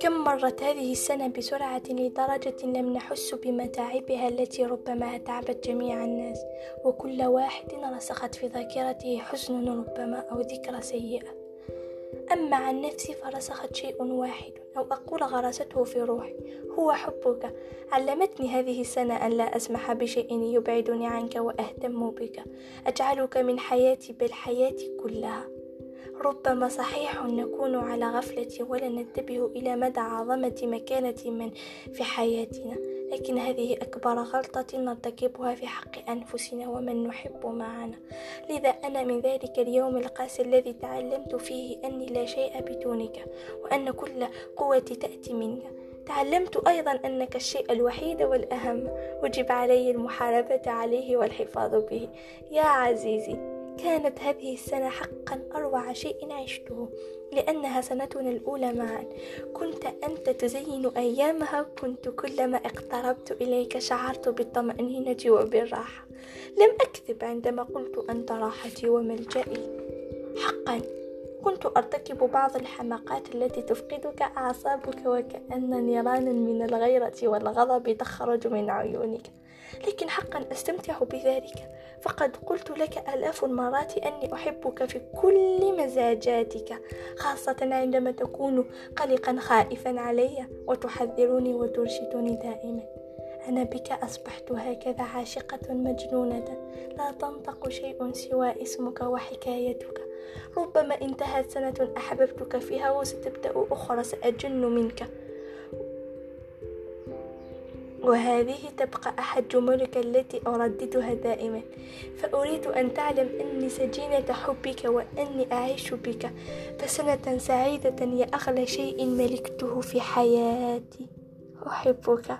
كم مرت هذه السنة بسرعة لدرجة لم نحس بمتاعبها التي ربما أتعبت جميع الناس وكل واحد رسخت في ذاكرته حزن ربما أو ذكرى سيئة. أما عن نفسي فرسخت شيء واحد أو أقول غرسته في روحي هو حبك. علمتني هذه السنة أن لا أسمح بشيء يبعدني عنك وأهتم بك. أجعلك من حياتي بل حياتي كلها. ربما صحيح نكون على غفلة ولا ننتبه إلى مدى عظمة مكانة من في حياتنا. لكن هذه أكبر غلطة نرتكبها في حق أنفسنا ومن نحب معنا. لذا أنا من ذلك اليوم القاسي الذي تعلمت فيه أني لا شيء بدونك وأن كل قوتي تأتي منك. تعلمت أيضا أنك الشيء الوحيد والأهم. وجب علي المحاربة عليه والحفاظ به. يا عزيزي كانت هذه السنة حقا أروع شيء عشته لأنها سنتنا الأولى معا. كنت أنت تزين أيامها كنت كلما اقتربت إليك شعرت بالطمأنينة وبالراحة. لم أكذب عندما قلت أنت راحتي وملجئي حقا. كنت أرتكب بعض الحماقات التي تفقدك أعصابك وكأن نيران من الغيرة والغضب تخرج من عيونك. لكن حقا أستمتع بذلك. فقد قلت لك آلاف المرات أني أحبك في كل مزاجاتك خاصة عندما تكون قلقا خائفا علي وتحذرني وترشدني دائما. أنا بك أصبحت هكذا عاشقة مجنونة. لا تنطق شيء سوى اسمك وحكايتك. ربما انتهت سنة أحببتك فيها وستبدأ أخرى سأجن منك. وهذه تبقى أحد جملك التي أرددها دائما. فأريد أن تعلم أني سجينة حبك وأني أعيش بك. فسنة سعيدة يا أغلى شيء ملكته في حياتي. أحبك.